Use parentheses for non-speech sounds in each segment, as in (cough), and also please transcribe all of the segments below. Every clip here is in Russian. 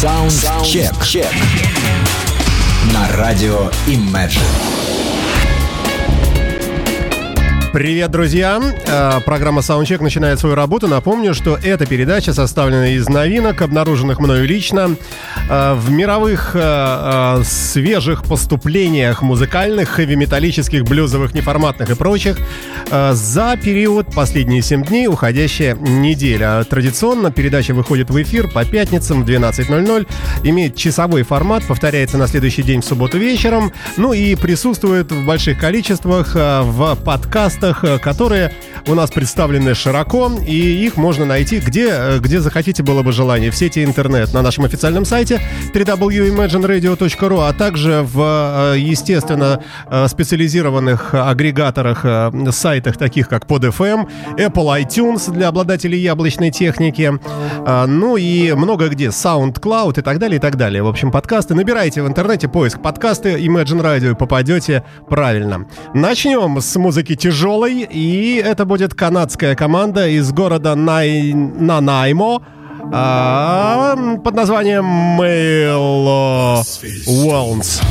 Саундчек. На радио Imagine. Привет, друзья! Э, Программа Soundcheck начинает свою работу. Напомню, что эта передача составлена из новинок, обнаруженных мною лично, э, в мировых э, свежих поступлениях музыкальных, хэви-металлических, блюзовых, неформатных и прочих за период последние 7 дней, уходящая неделя. Традиционно передача выходит в эфир по пятницам в 12.00, имеет часовой формат, повторяется на следующий день в субботу вечером, ну и присутствует в больших количествах в подкастах, э, которые у нас представлены широко, и их можно найти где, э, где захотите было бы желание, в сети интернет, на нашем официальном сайте www.imagineradio.ru, а также в, э, естественно, специализированных агрегаторах, сайтах, таких как PodFM, Apple iTunes для обладателей яблочной техники, ну и много где, SoundCloud и так далее, и так далее. В общем, подкасты набирайте в интернете поиск подкасты Imagine Radio и попадете правильно. Начнем с музыки тяжелой, и это будет канадская команда из города Най... Нанаймо, а, под названием Mail Wounds.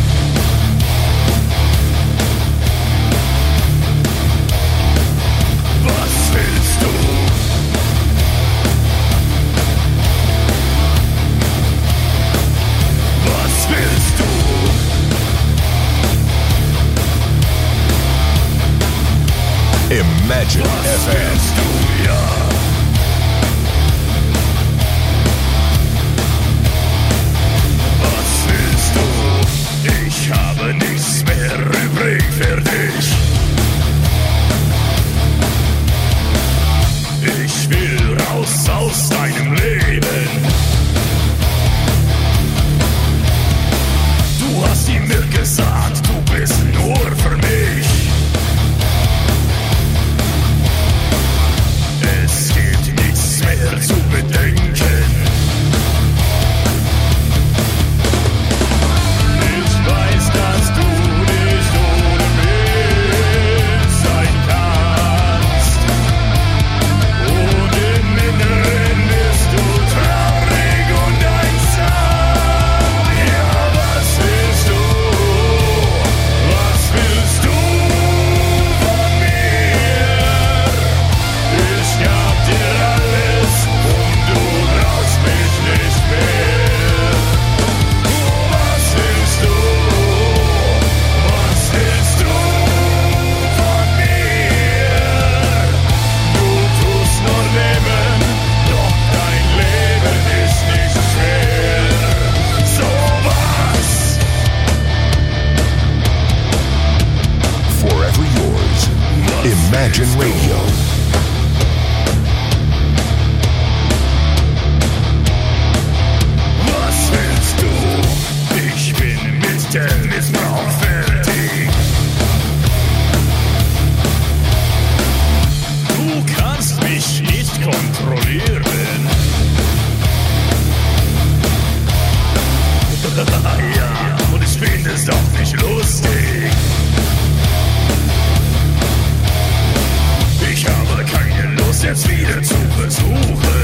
Magic FM. versuchen.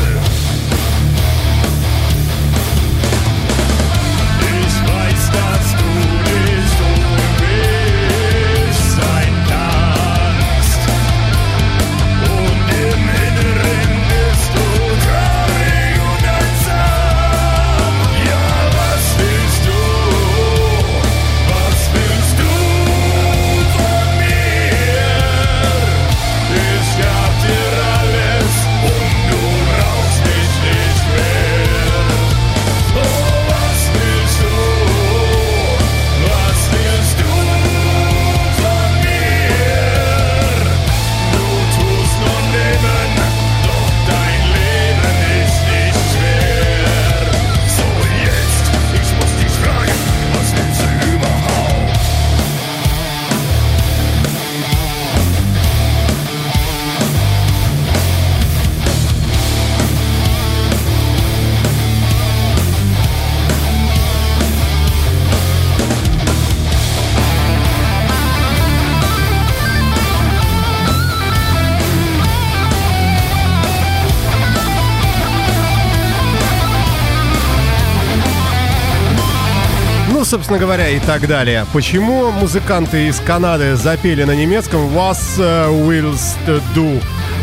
Собственно говоря, и так далее. Почему музыканты из Канады запели на немецком «Was willst du?»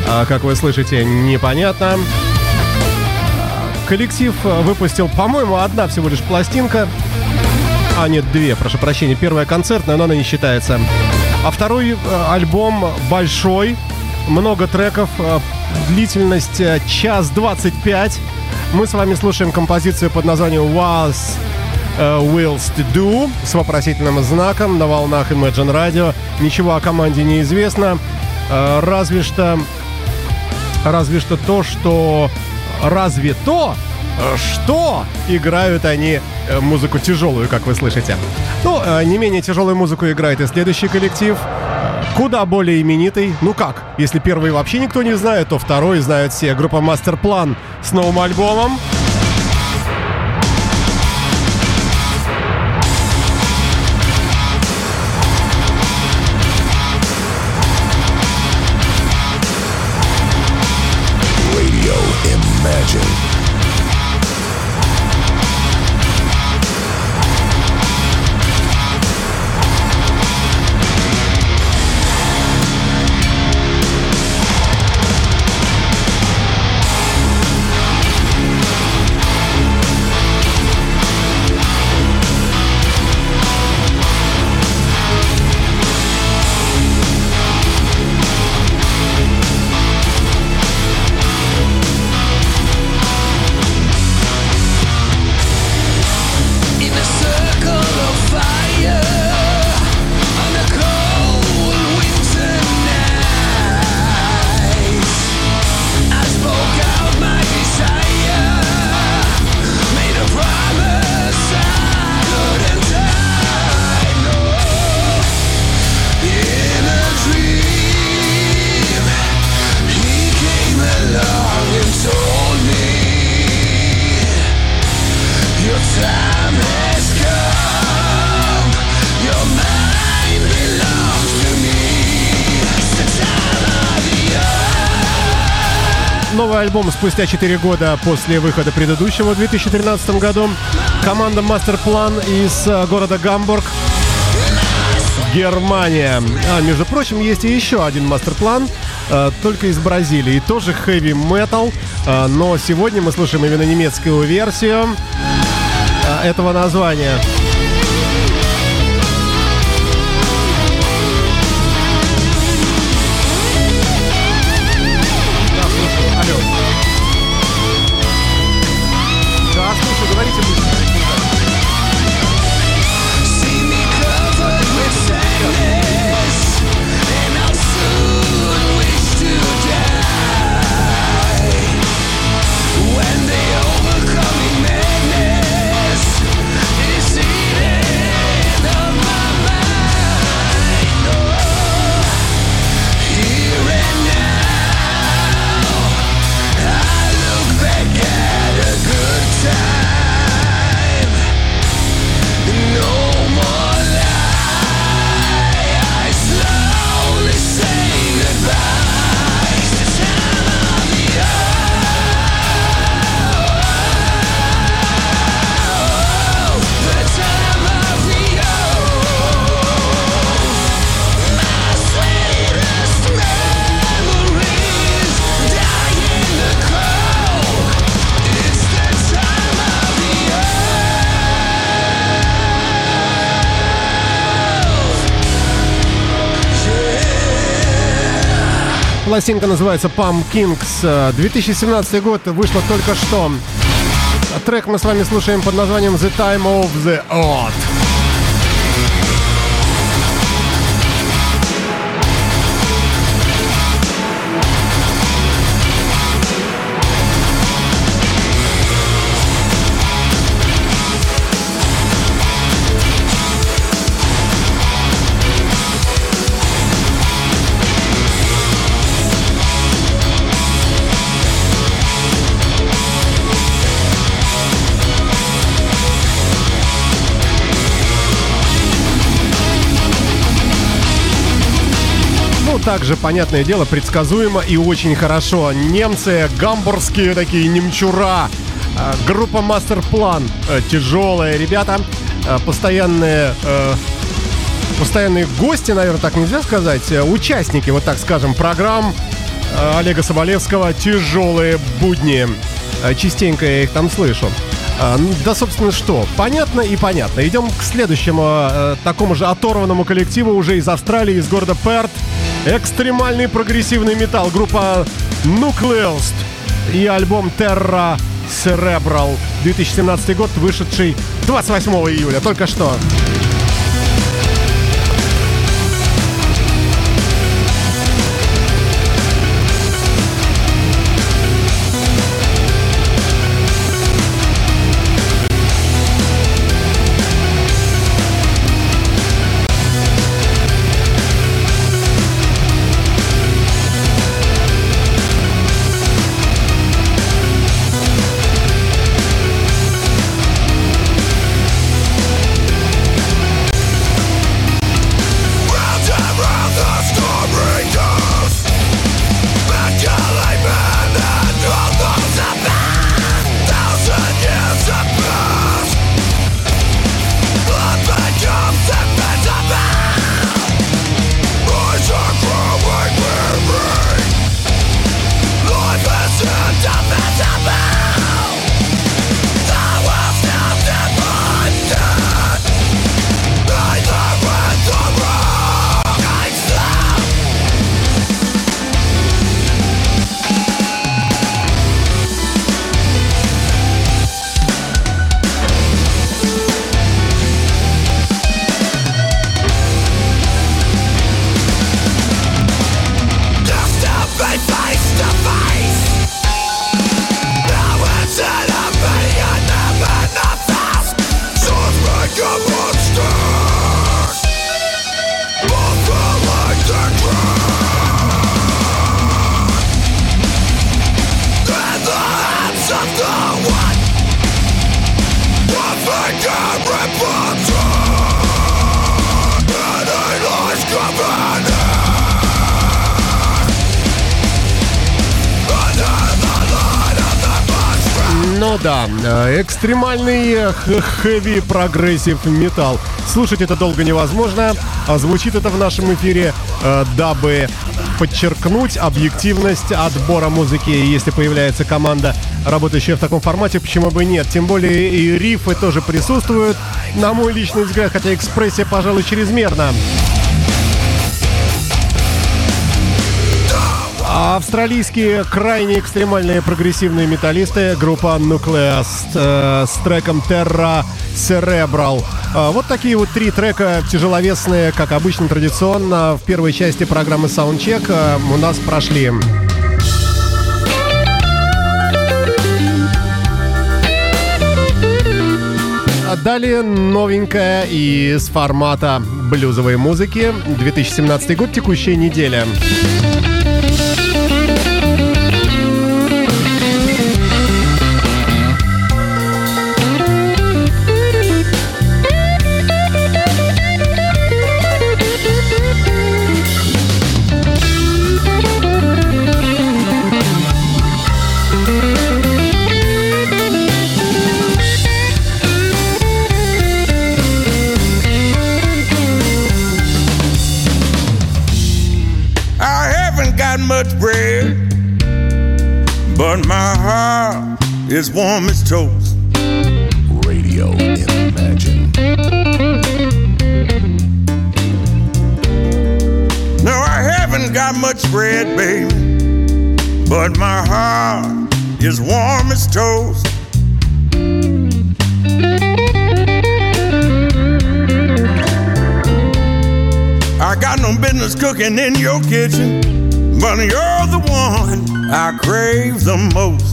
А, Как вы слышите, непонятно. Коллектив выпустил, по-моему, одна всего лишь пластинка. А, нет, две, прошу прощения. Первая концертная, но она не считается. А второй э, альбом большой, много треков, э, длительность э, час 25. Мы с вами слушаем композицию под названием «Was э, Willst Do» с вопросительным знаком на волнах Imagine Radio. Ничего о команде не известно. Э, Разве что разве что то, что разве то, э, что играют они музыку тяжелую, как вы слышите. Ну, не менее тяжелую музыку играет и следующий коллектив, куда более именитый. Ну как, если первый вообще никто не знает, то второй знают все. Группа Мастерплан с новым альбомом. Imagine. Новый альбом спустя 4 года после выхода предыдущего в 2013 году. Команда Мастерплан из э, города Гамбург, Германия. А, между прочим, есть и еще один Мастерплан, э, только из Бразилии. Тоже хэви метал, э, но сегодня мы слушаем именно немецкую версию э, этого названия. Пластинка называется Palm Kings. Э, 2017 год вышла только что. Трек мы с вами слушаем под названием The Time of the Odd. Также, понятное дело, предсказуемо и очень хорошо. Немцы, гамбургские такие немчура. Э, Группа Мастерплан. Э, Тяжелые ребята. э, постоянные постоянные гости, наверное, так нельзя сказать, участники, вот так скажем, программ Олега Соболевского «Тяжелые будни». Частенько я их там слышу. Да, собственно, что? Понятно и понятно. Идем к следующему такому же оторванному коллективу уже из Австралии, из города Перт. Экстремальный прогрессивный металл. Группа Nucleus и альбом Terra Cerebral 2017 год, вышедший 28 июля, только что. Экстремальный э, хэви прогрессив металл. Слушать это долго невозможно, а звучит это в нашем эфире, э, дабы подчеркнуть объективность отбора музыки. Если появляется команда, работающая в таком формате, почему бы нет? Тем более и рифы тоже присутствуют, на мой личный взгляд, хотя экспрессия, пожалуй, чрезмерна. Австралийские крайне экстремальные прогрессивные металлисты группа Nucleus э, с треком Terra Cerebral. А, вот такие вот три трека тяжеловесные, как обычно традиционно в первой части программы Soundcheck э, у нас прошли. А Далее новенькая из формата блюзовой музыки. 2017 год, текущая неделя. Is warm as toast. Radio Imagine. No, I haven't got much bread, baby, but my heart is warm as toast. I got no business cooking in your kitchen, but you're the one I crave the most.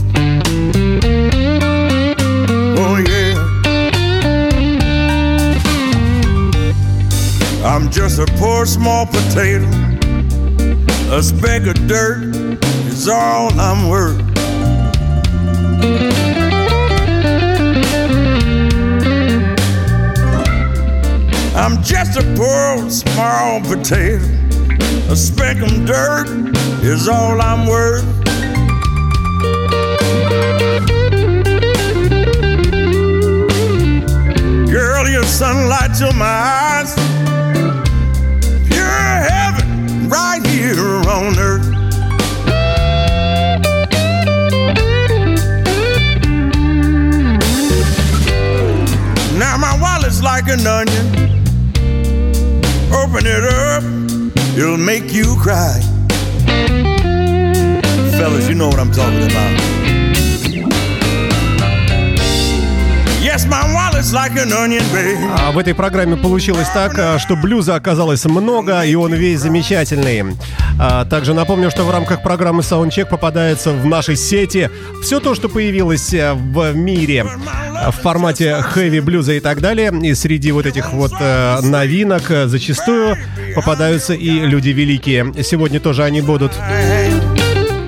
Oh, yeah. I'm just a poor small potato. A speck of dirt is all I'm worth. I'm just a poor small potato. A speck of dirt is all I'm worth. Girl, you're light to my eyes. Pure heaven right here on earth. Now my wallet's like an onion. Open it up, it'll make you cry. Fellas, you know what I'm talking about. В этой программе получилось так, а, что блюза оказалось много, и он весь замечательный. А, Также напомню, что в рамках программы Soundcheck попадается в нашей сети все то, что появилось э, в мире в формате хэви, блюза и так далее. И среди вот этих вот э, новинок э, зачастую попадаются и люди великие. Сегодня тоже они будут.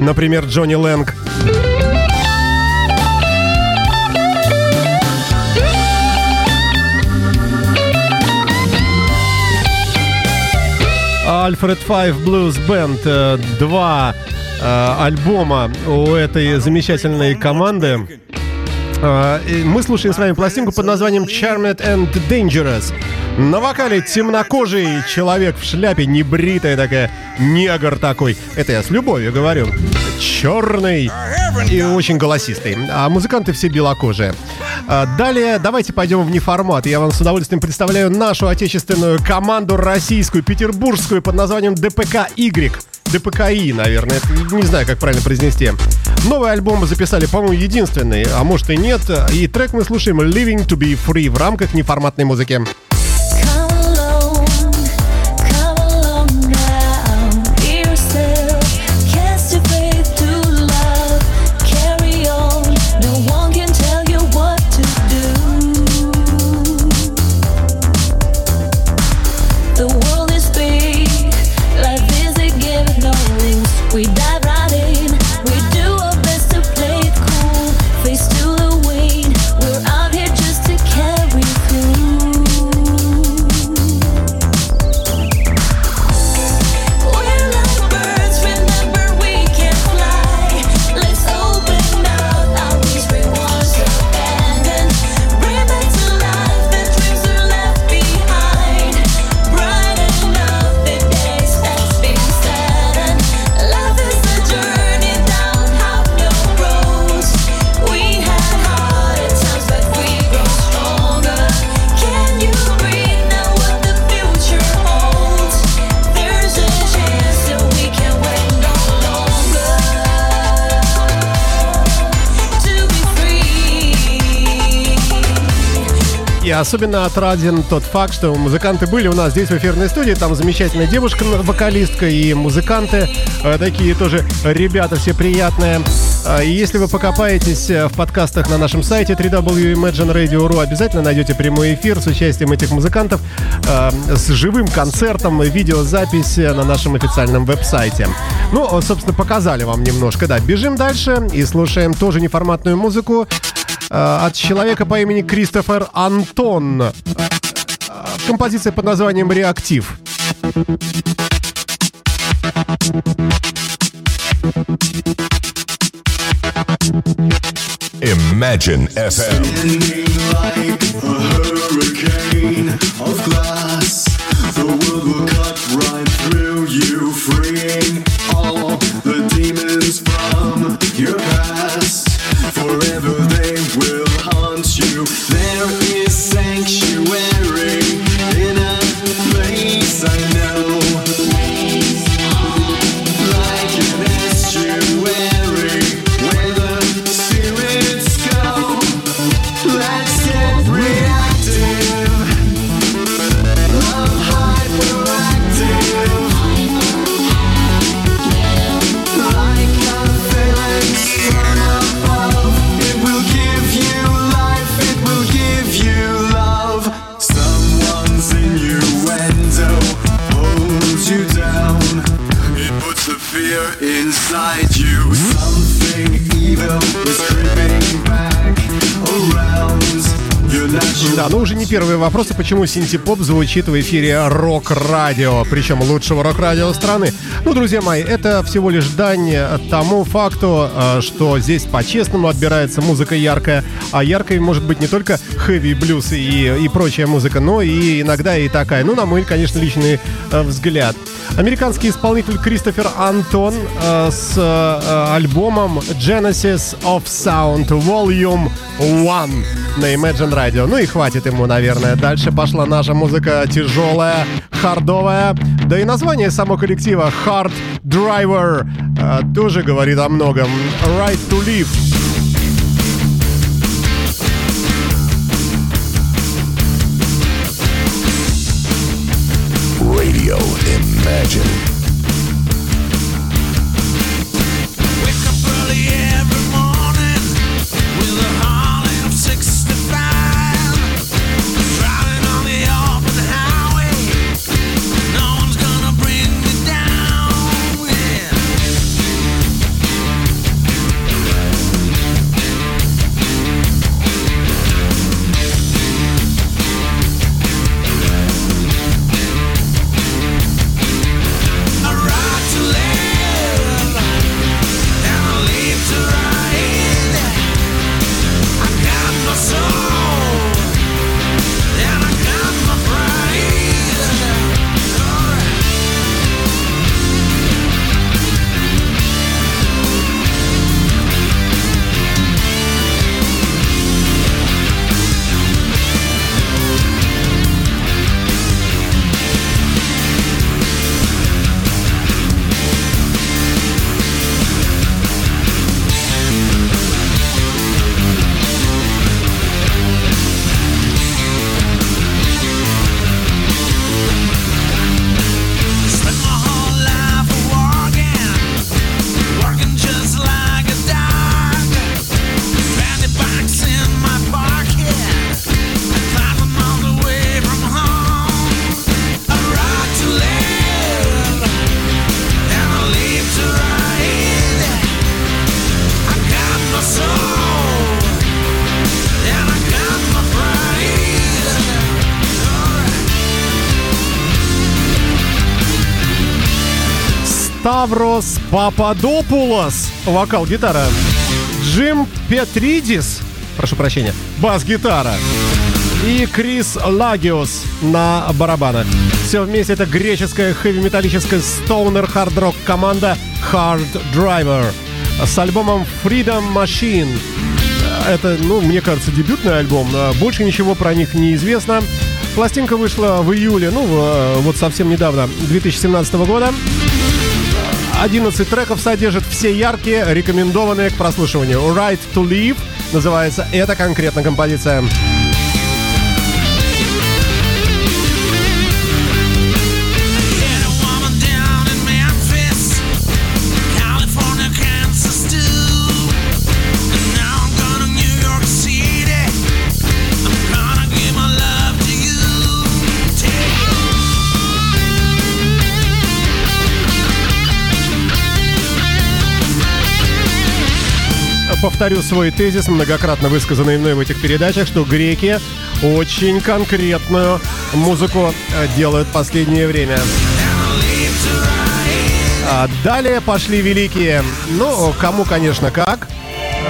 Например, Джонни Лэнг. Альфред Five Blues Band. э, Два э, альбома у этой замечательной команды. Э, Мы слушаем с вами пластинку под названием Charmed and Dangerous. На вокале темнокожий человек в шляпе, небритая такая, негр такой. Это я с любовью говорю. Черный и очень голосистый. А музыканты все белокожие. А, Далее давайте пойдем в неформат. Я вам с удовольствием представляю нашу отечественную команду российскую, петербургскую под названием ДПК-Y. ДПКИ, наверное. Не знаю, как правильно произнести. Новый альбом мы записали, по-моему, единственный, а может и нет. И трек мы слушаем Living to be Free в рамках неформатной музыки. Особенно отраден тот факт, что музыканты были у нас здесь в эфирной студии. Там замечательная девушка, вокалистка и музыканты. э, Такие тоже ребята все приятные. А, И если вы покопаетесь э, в подкастах на нашем сайте www.imagineradio.ru, обязательно найдете прямой эфир с участием этих музыкантов э, с живым концертом, видеозапись э, на нашем официальном веб-сайте. Ну, э, собственно, показали вам немножко. Да, бежим дальше и слушаем тоже неформатную музыку от человека по имени Кристофер Антон. Э, Композиция под названием «Реактив». Imagine FM. Первые вопросы, почему синтепоп звучит в эфире рок-радио, причем лучшего рок-радио страны. Ну, друзья мои, это всего лишь дань тому факту, э, что здесь по-честному отбирается музыка яркая, а яркой может быть не только хэви, блюз и, и прочая музыка, но и иногда и такая. Ну, на мой, конечно, личный э, взгляд. Американский исполнитель Кристофер Антон э, с э, альбомом Genesis of Sound Volume 1 на Imagine Radio. Ну и хватит ему, наверное. Дальше пошла наша музыка тяжелая, хардовая. Да и название самого коллектива Hard Driver э, тоже говорит о многом. Right to Live. Ставрос Пападопулос. Вокал, гитара. Джим Петридис. Прошу прощения. Бас-гитара. И Крис Лагиос на барабанах. Все вместе это греческая хэви-металлическая стоунер-хард-рок команда Hard Driver с альбомом Freedom Machine. Это, ну, мне кажется, дебютный альбом. Больше ничего про них не известно. Пластинка вышла в июле, ну, в- вот совсем недавно, 2017 года. 11 треков содержит все яркие, рекомендованные к прослушиванию. Right to Live называется эта конкретно композиция. Повторю свой тезис, многократно высказанный мной в этих передачах, что греки очень конкретную музыку э, делают в последнее время. А далее пошли великие. Ну, кому, конечно, как.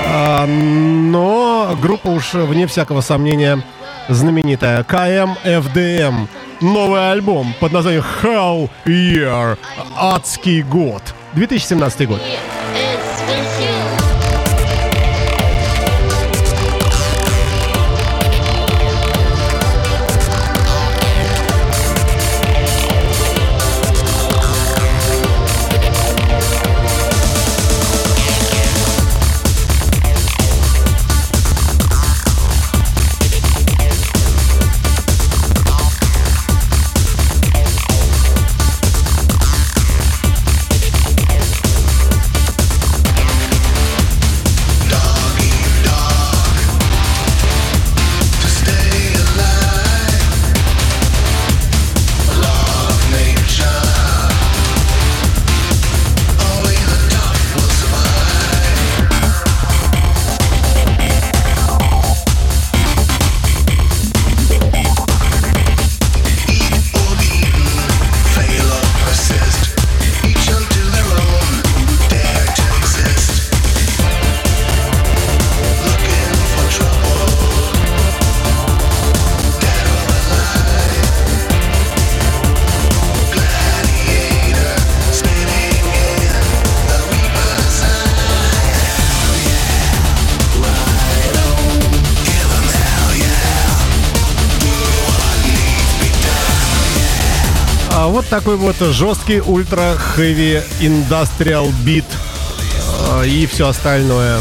А, но группа уж, вне всякого сомнения, знаменитая. КМФДМ. Новый альбом под названием Hell Year. Адский год. 2017 год. Такой вот жесткий ультра хэви индастриал бит э, и все остальное.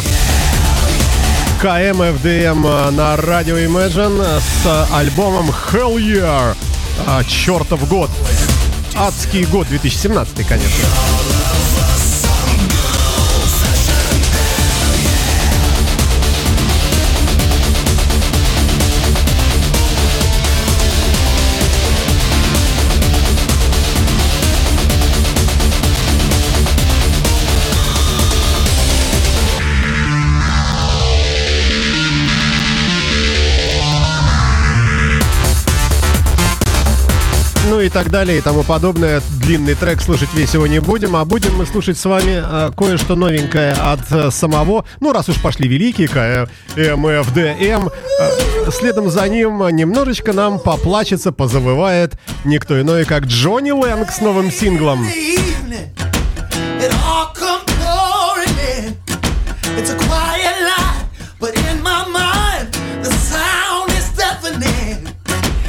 КМ FDM на радио Imagine с альбомом Hell Year. А, чертов год. Адский год 2017, конечно. И так далее и тому подобное. Длинный трек слушать весь его не будем, а будем мы слушать с вами э, кое-что новенькое от э, самого, ну раз уж пошли великие КМФДМ, э, следом за ним немножечко нам поплачется, позавывает никто иной, как Джонни Лэнг с новым синглом.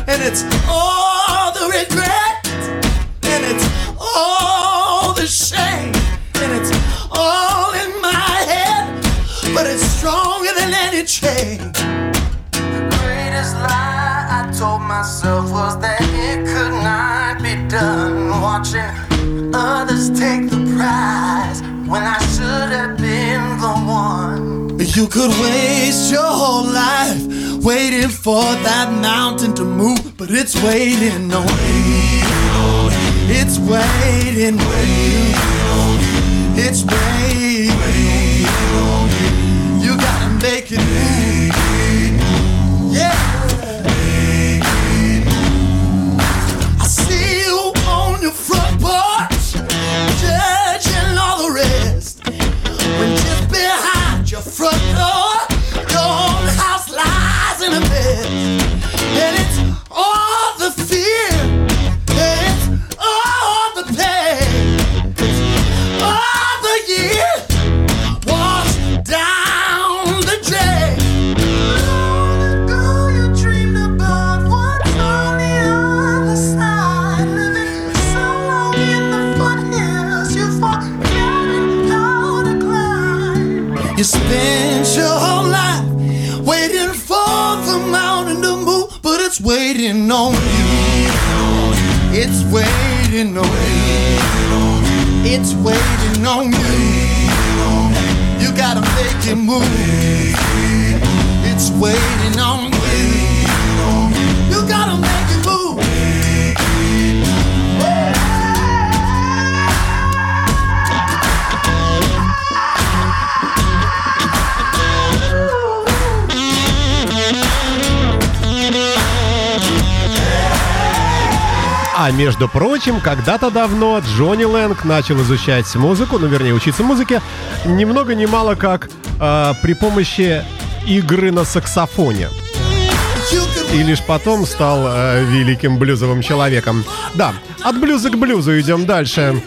And it's all than any. The greatest lie I told myself was that it could not be done. Watching others take the prize when I should have been the one. You could waste your whole life waiting for that mountain to move, but it's waiting on you. It's waiting on you. It's waiting. Make it. Yeah. I see you on your front porch, judging all the rest. When just behind your front door, spent your whole life waiting for the mountain to move, but it's waiting on you. It's waiting on you. It's waiting on you. You gotta make it move. It's waiting on you. А между прочим, когда-то давно Джонни Лэнг начал изучать музыку, ну вернее учиться музыке, ни много ни мало как э, при помощи игры на саксофоне. И лишь потом стал э, великим блюзовым человеком. Да, от блюза к блюзу идем дальше.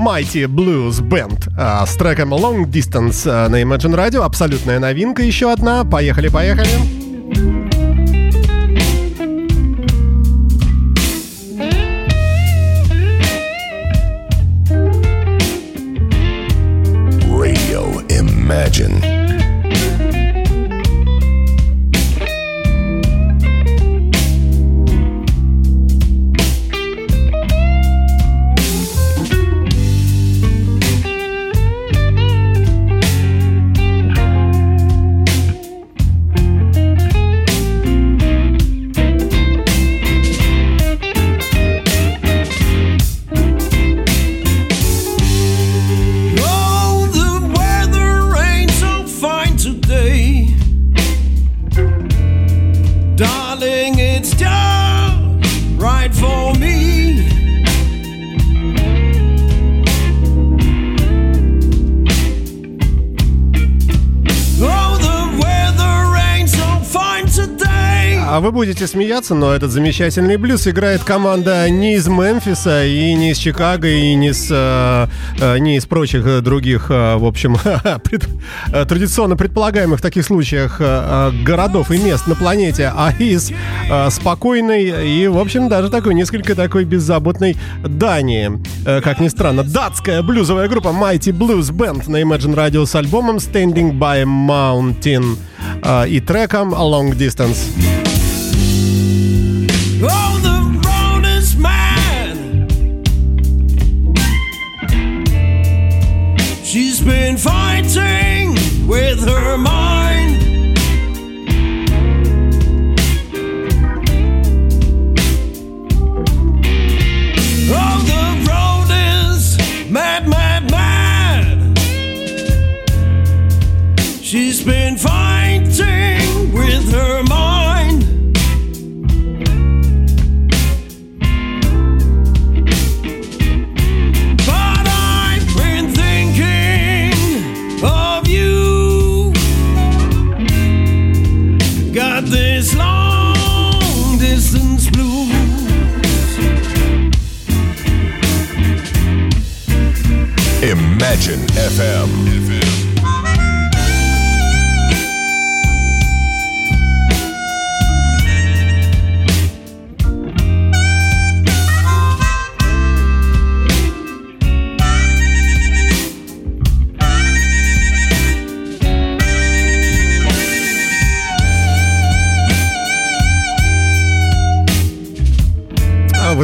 Mighty Blues Band а, с треком Long Distance а, на Imagine Radio. Абсолютная новинка еще одна. Поехали, поехали. Radio day. Darling, it's time. А вы будете смеяться, но этот замечательный блюз играет команда не из Мемфиса, и не из Чикаго, и не из, э, э, не из прочих э, других, э, в общем, (laughs) пред- э, традиционно предполагаемых в таких случаях э, городов и мест на планете, а из э, спокойной и, в общем, даже такой несколько такой беззаботной Дании. Э, Как ни странно, датская блюзовая группа Mighty Blues Band на Imagine Radio с альбомом Standing by Mountain э, и треком Long Distance. Oh, the road is mine. She's been fighting with her mind. FM.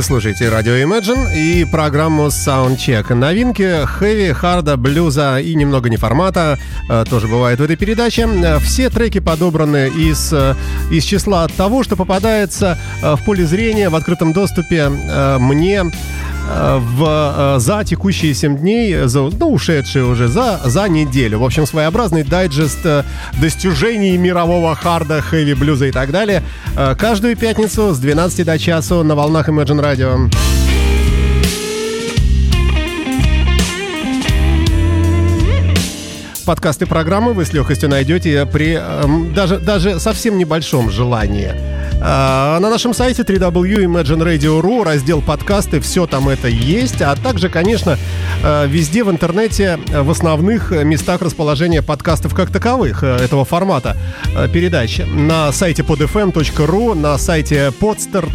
Слушаете радио Imagine и программу Soundcheck. Новинки хэви, харда, блюза и немного неформата э, тоже бывает в этой передаче. Э, Все треки подобраны из, э, из числа того, что попадается в поле зрения в открытом доступе мне в, э, за текущие 7 дней, за, ну, ушедшие уже, за, за неделю. В общем, своеобразный дайджест э, достижений мирового харда, хэви, блюза и так далее. Э, Каждую пятницу с 12 до часу на волнах Imagine Radio. Подкасты программы вы с легкостью найдете при эм, даже, даже совсем небольшом желании. А, На нашем сайте www.imagineradio.ru раздел подкасты, все там это есть, а также, конечно, э, везде в интернете э, в основных местах расположения подкастов как таковых э, этого формата э, передач. На сайте podfm.ru, на сайте podster.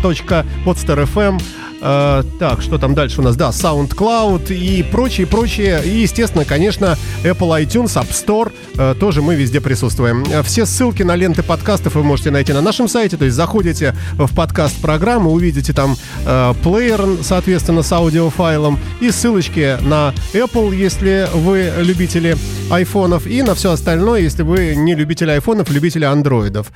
Э, так, что там дальше у нас? Да, SoundCloud и прочее, прочее. И, естественно, конечно, Apple iTunes, App Store. э, тоже мы везде присутствуем. Э, Все ссылки на ленты подкастов вы можете найти на нашем сайте. То есть заходите в подкаст программы, увидите там э, плеер, соответственно, с аудиофайлом и ссылочки на Apple, если вы любители айфонов, и на все остальное, если вы не любители айфонов, любители андроидов.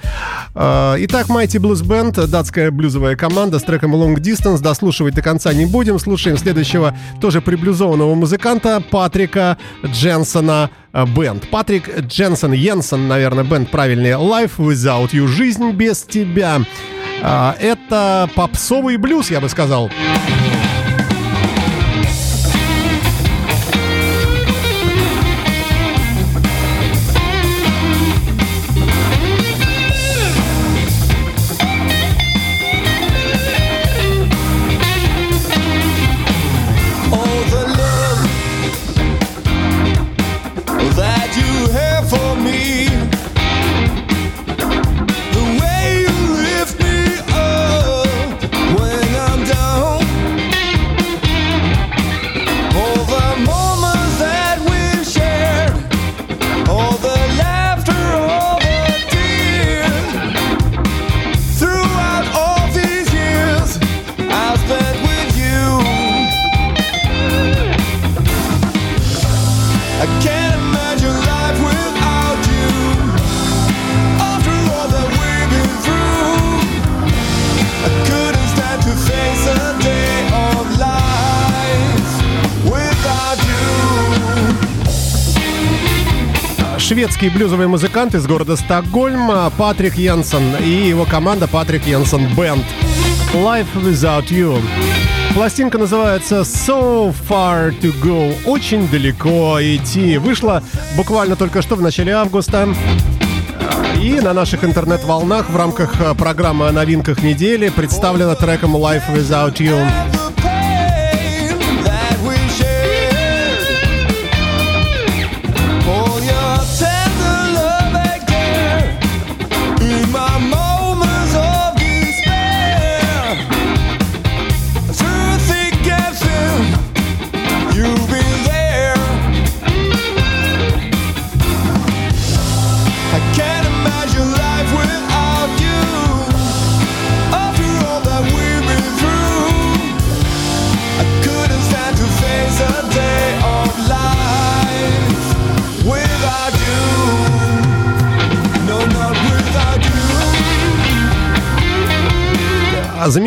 Э, Итак, Mighty Blues Band, датская блюзовая команда с треком Long Distance. Дослушивать до конца не будем. Слушаем следующего тоже приблюзованного музыканта Патрика Дженсона э, Бенд. Патрик Дженсон, Йенсен, наверное, бенд правильнее. Life Without You, жизнь без тебя. А, Это попсовый блюз, я бы сказал. шведские блюзовые музыканты из города Стокгольм а, Патрик Янсен и его команда Патрик Янсен Бенд. Life Without You. Пластинка называется So Far To Go. Очень далеко идти. Вышла буквально только что в начале августа. И на наших интернет-волнах в рамках а, программы о новинках недели представлена треком Life Without You.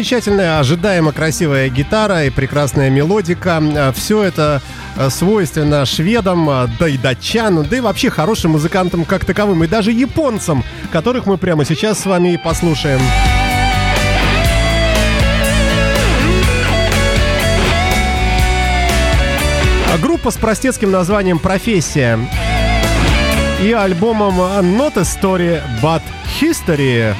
замечательная, ожидаемо красивая гитара и прекрасная мелодика. Э, Все это э, свойственно шведам, э, да и датчанам, да и вообще хорошим музыкантам как таковым, и даже японцам, которых мы прямо сейчас с вами и послушаем. Группа с простецким названием «Профессия» и альбомом «Not a Story, but History»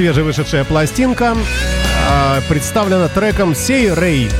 свежевышедшая пластинка э, представлена треком «Сей Рэй».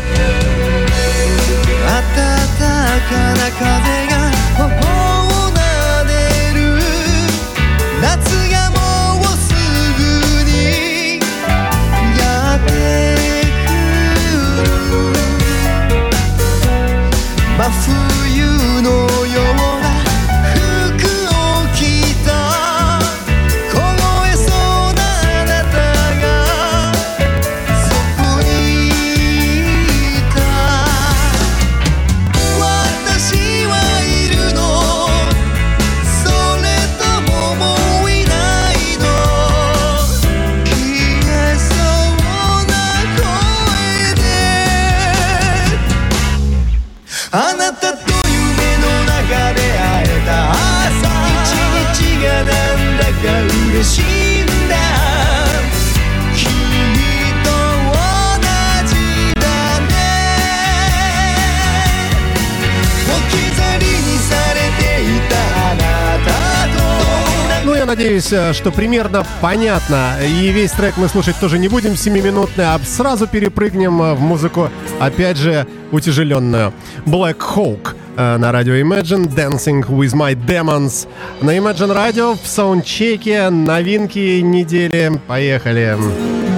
надеюсь, э, что примерно понятно. И весь трек мы слушать тоже не будем, 7-минутный, а сразу перепрыгнем э, в музыку, опять же, утяжеленную. Black Hawk э, на радио Imagine, Dancing with My Demons. На Imagine Radio в саундчеке новинки недели. Поехали! Поехали!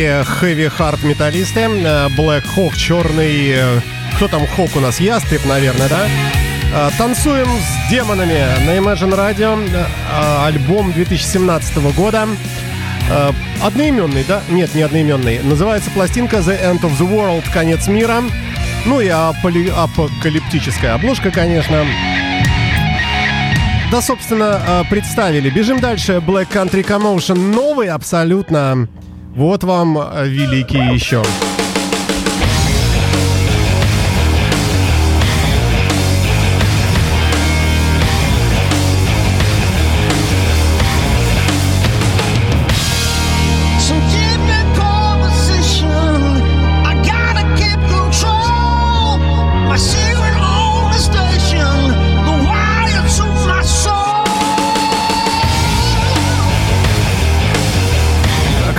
Немецкие хэви-хард металлисты. Э, Black Hawk, черный... э, Кто там Хок у нас? Ястреб, наверное, да? Э, Танцуем с демонами на Imagine Radio. Альбом 2017 года. Одноименный, да? Нет, не одноименный. Называется пластинка The End of the World. Конец мира. Ну и аполи- апокалиптическая обложка, конечно. Да, собственно, представили. Бежим дальше. Black Country Commotion. Новый абсолютно. Вот вам э, великий еще.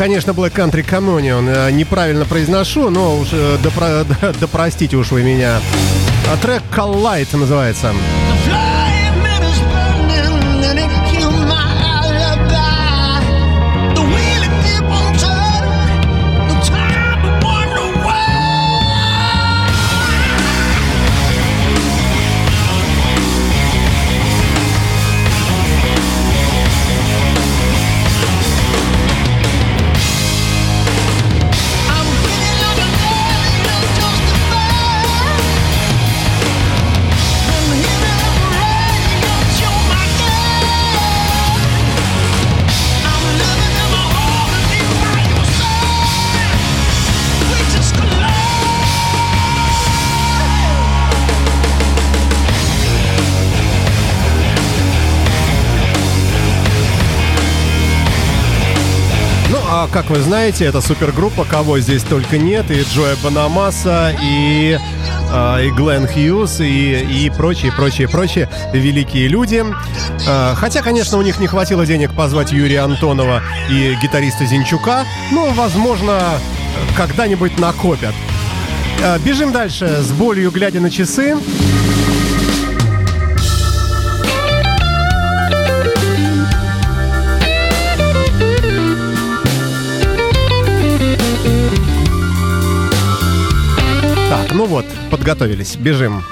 Конечно, Black Country Communion. э, Неправильно произношу, но уж э, да, (laughs) да- да простите уж вы меня. А трек Collide называется. Как вы знаете, это супергруппа, кого здесь только нет. И Джоя Банамаса, и, а, и Глен Хьюз, и, и прочие, прочие, прочие великие люди. А, хотя, конечно, у них не хватило денег позвать Юрия Антонова и гитариста Зинчука. Но, возможно, когда-нибудь накопят. А, Бежим дальше с болью, глядя на часы. Ну вот, подготовились, бежим.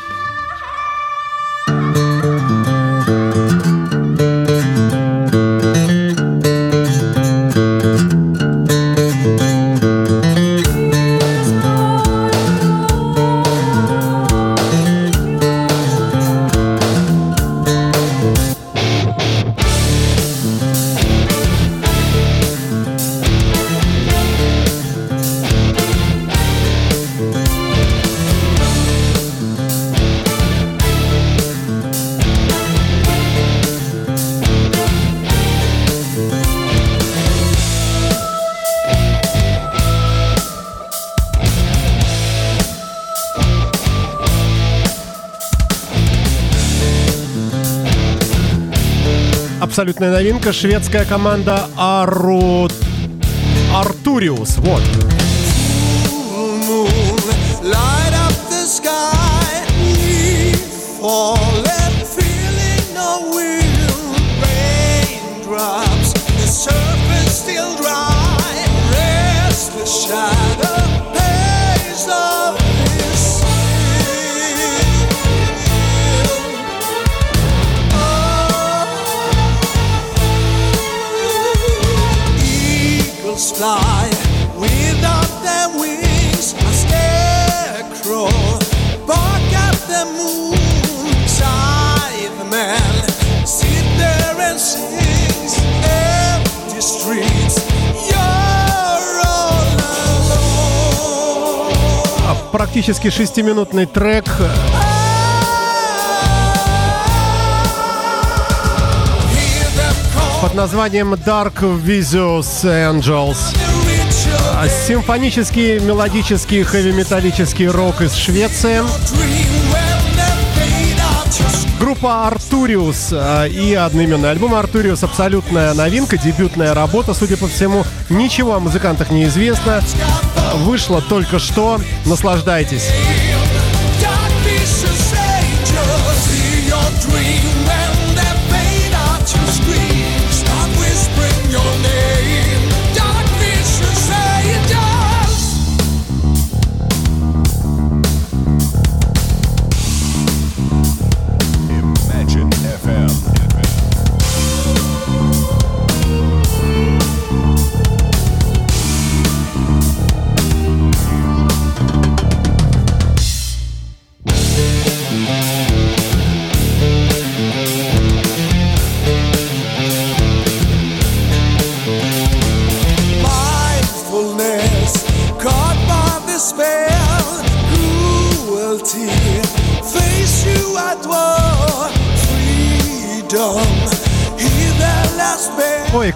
Абсолютная новинка. Шведская команда Ару... Артуриус. Вот. Практически шестиминутный трек. Под названием Dark Visuous Angels. Симфонический, мелодический, хэви-металлический рок из Швеции. Группа Артуриус и одноименный альбом Артуриус абсолютная новинка, дебютная работа, судя по всему. Ничего о музыкантах не известно. А, Вышло только что. Наслаждайтесь.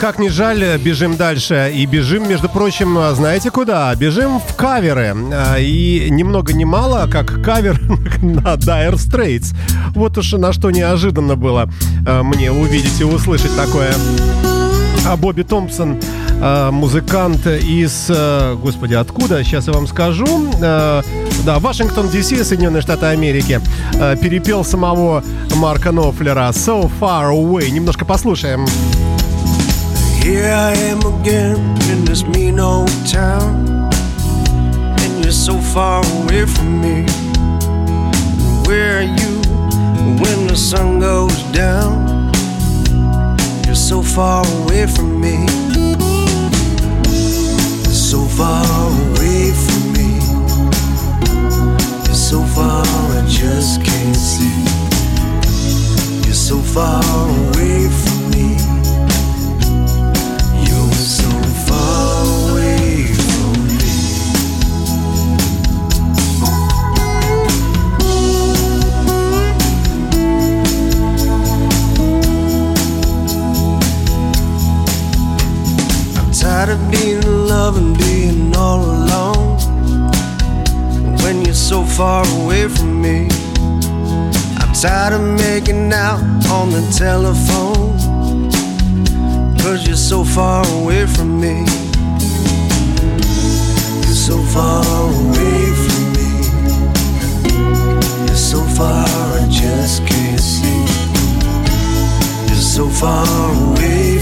Как не жаль, бежим дальше. И бежим, между прочим, знаете куда? Бежим в каверы. А, И ни много ни мало, как кавер (laughs) на Dire Straits. Вот уж на что неожиданно было а, мне увидеть и услышать такое. А Бобби Томпсон, а, музыкант из, а, господи, откуда? Сейчас я вам скажу. А, Да, Вашингтон, Ди, Соединенные Штаты Америки. А, Перепел самого Марка Нофлера «So Far Away». Немножко послушаем. Here I am again in this mean old town, and you're so far away from me. Where are you when the sun goes down? You're so far away from me, so far away from me. You're so far I just can't see. You're so far away from me. Tired of being in love and being all alone. When you're so far away from me, I'm tired of making out on the telephone. Cause you're so far away from me. You're so far away from me. You're so far, I just can't see. You're so far away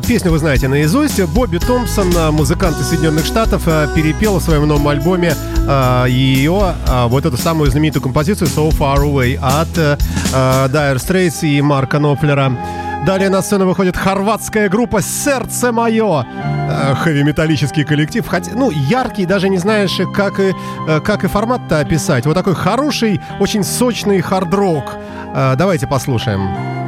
песню вы знаете наизусть. Бобби Томпсон, а, музыкант из Соединенных Штатов, а, перепел в своем новом альбоме а, ее, а, вот эту самую знаменитую композицию «So Far Away» от э, а, Dire Straits и Марка Нофлера. Далее на сцену выходит хорватская группа «Сердце мое». Э, Хэви-металлический коллектив. Хотя, ну, яркий, даже не знаешь, как и, э, как и формат-то описать. Вот такой хороший, очень сочный хард-рок. Давайте послушаем.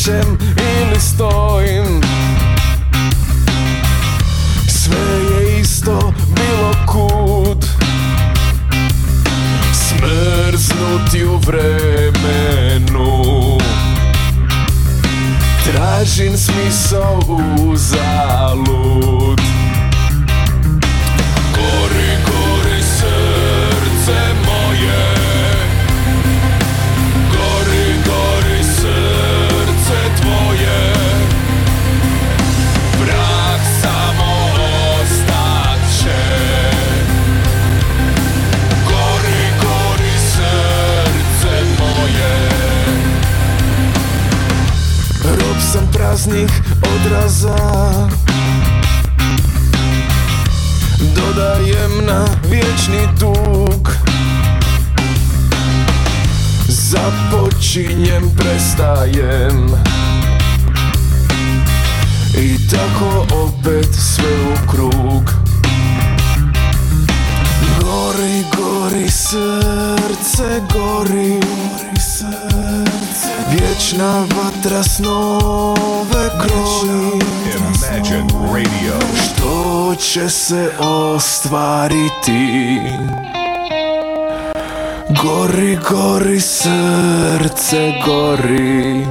Se krećem ili stojim. Sve je isto bilo kud. Smrznuti u vremenu. Tražim smisao u zalud praznih odraza. Dodajem na vječni dug. Započinjem, prestajem. I tako opet sve u krug Gori, gori srce, gori srce Vječna vatra snove kroji Imagine Radio. Što će se ostvariti Gori, gori srce, gori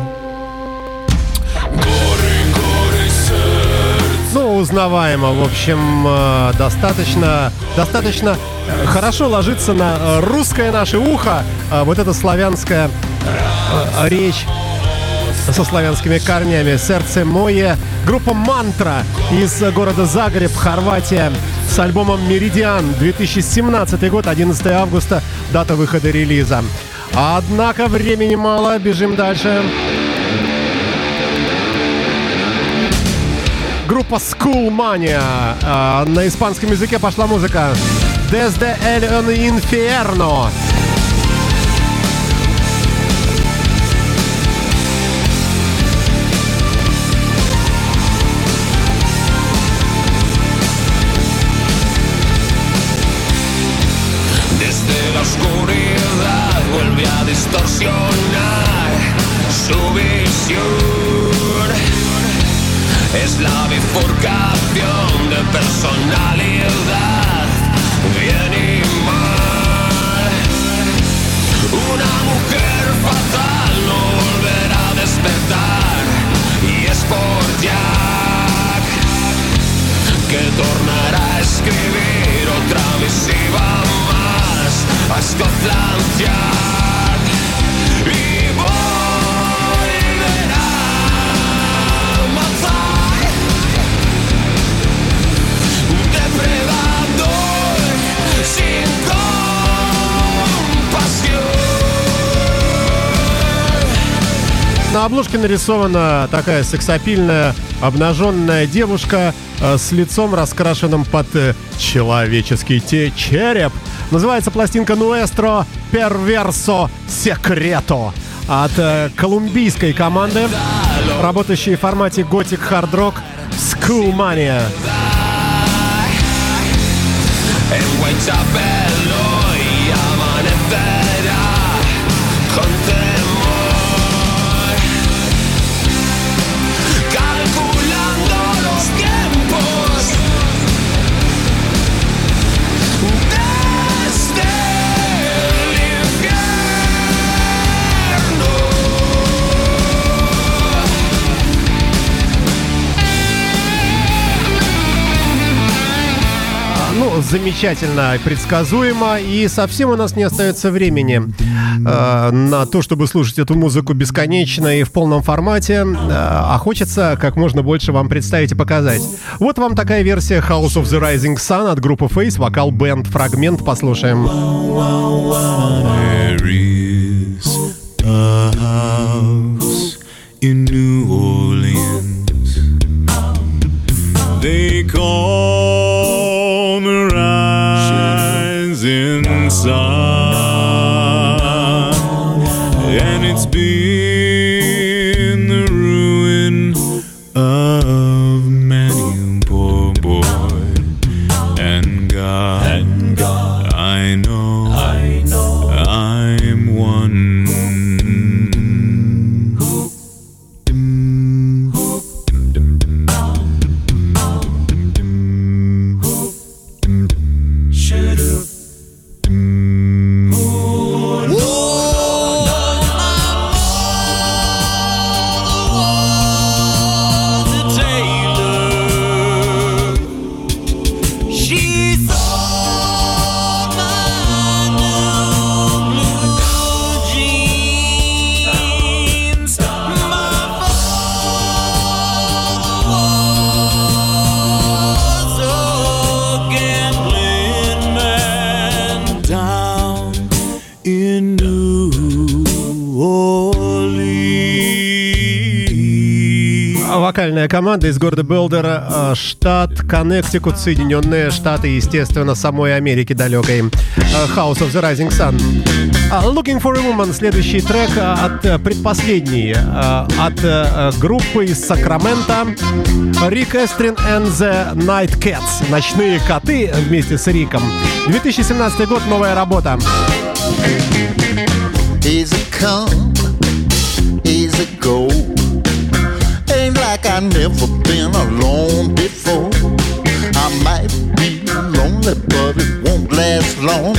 Gory, gory serce Ну, узнаваемо, в общем, э, достаточно, достаточно э, хорошо ложится на э, русское наше ухо э, вот эта славянская э, речь со славянскими корнями. «Сердце мое». Группа «Мантра» из города Загреб, Хорватия, с альбомом «Меридиан», 2017 год, 11 августа, дата выхода релиза. Однако времени мало, бежим дальше. Группа School Mania. А, на испанском языке пошла музыка. Desde el infierno. Desde la oscuridad vuelve a distorsionar su visión. Es la bifurcación de personalidad, Una mujer fatal no volverá a despertar y es por Jack que tornará a escribir otra misiva más. A Scotland Yard обложке нарисована такая сексапильная обнаженная девушка э, с лицом раскрашенным под э, человеческий те череп. Называется пластинка Nuestro Perverso Secreto от э, колумбийской команды, работающей в формате готик хард рок School Mania. Замечательно, предсказуемо, и совсем у нас не остается времени э, на то, чтобы слушать эту музыку бесконечно и в полном формате, э, а хочется как можно больше вам представить и показать. Вот вам такая версия House of the Rising Sun от группы Face, вокал бенд фрагмент, послушаем. They call inside, and it's been. Команда из города Белдер, э, штат Коннектикут, Соединенные Штаты, естественно, самой Америки далекой. Э, House of the Rising Sun. А, Looking for a Woman, следующий трек э, от предпоследней, от группы из Сакрамента Рик Эстрин and the Night Cats. Ночные коты вместе с Риком. 2017 год, новая работа. Easy come, easy go. Like I never been alone before. I might be lonely, but it won't last long.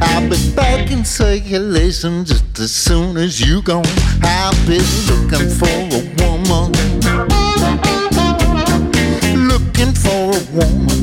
I'll be back in circulation just as soon as you gone. I've been looking for a woman, looking for a woman.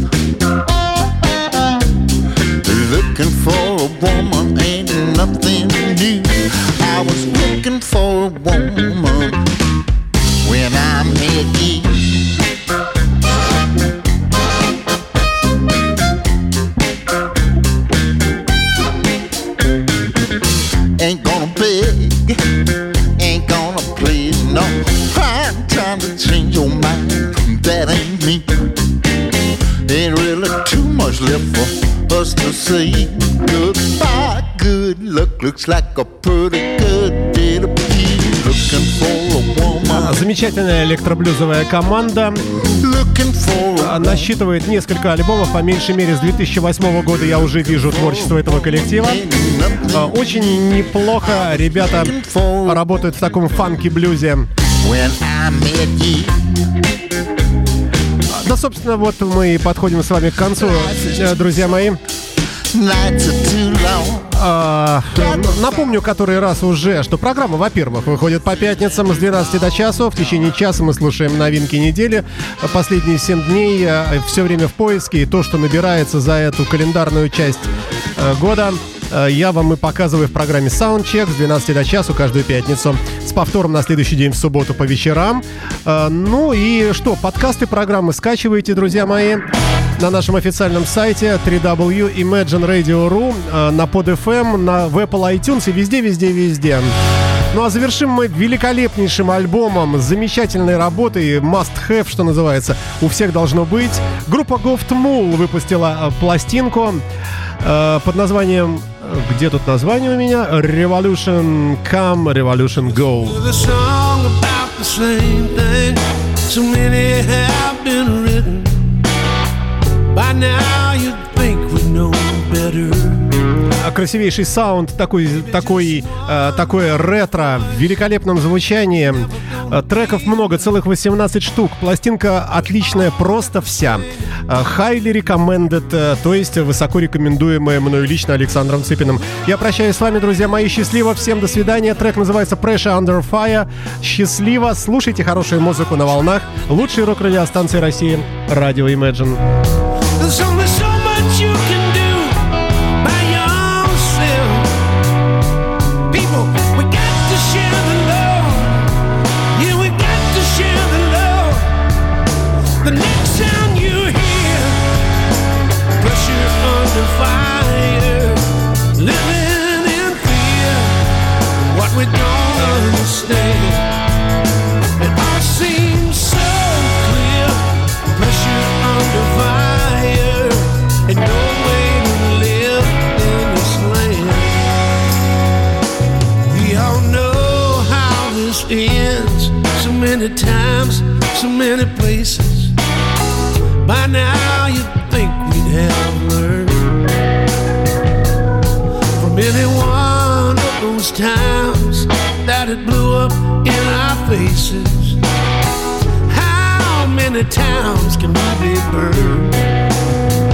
Замечательная электроблюзовая команда. Насчитывает несколько альбомов, по меньшей мере с 2008 года я уже вижу творчество этого коллектива. А, Очень неплохо ребята работают в таком фанки-блюзе. Да, собственно, вот мы и подходим с вами к концу, э, друзья мои. Nights are too long. А, напомню который раз уже, что программа, во-первых, выходит по пятницам с 12 до часу. В течение часа мы слушаем новинки недели. Последние 7 дней все время в поиске. И то, что набирается за эту календарную часть э, года, э, я вам и показываю в программе Soundcheck с 12 до часу каждую пятницу. С повтором на следующий день в субботу по вечерам. Э, Ну и что, подкасты программы скачивайте, друзья мои на нашем официальном сайте www.imagineradio.ru, э, на PodFM, на в Apple iTunes и везде, везде, везде. Ну а завершим мы великолепнейшим альбомом, замечательной работой, must have, что называется, у всех должно быть. Группа Goft Mule выпустила э, пластинку э, под названием, э, где тут название у меня? Revolution Come, Revolution Go. Красивейший саунд, такой, такой, э, такое ретро, в великолепном звучании. Э, Треков много, целых 18 штук. Пластинка отличная, просто вся. Э, Highly recommended, э, то есть высоко рекомендуемая мною лично Александром Цыпиным. Я прощаюсь с вами, друзья мои. Счастливо, всем до свидания. Трек называется Pressure Under Fire. Счастливо, слушайте хорошую музыку на волнах. Лучшей рок-радиостанции России. Радио Imagine. There's only so so many places. By now, you'd think we'd have learned from any one of those times that it blew up in our faces. How many times can we be burned?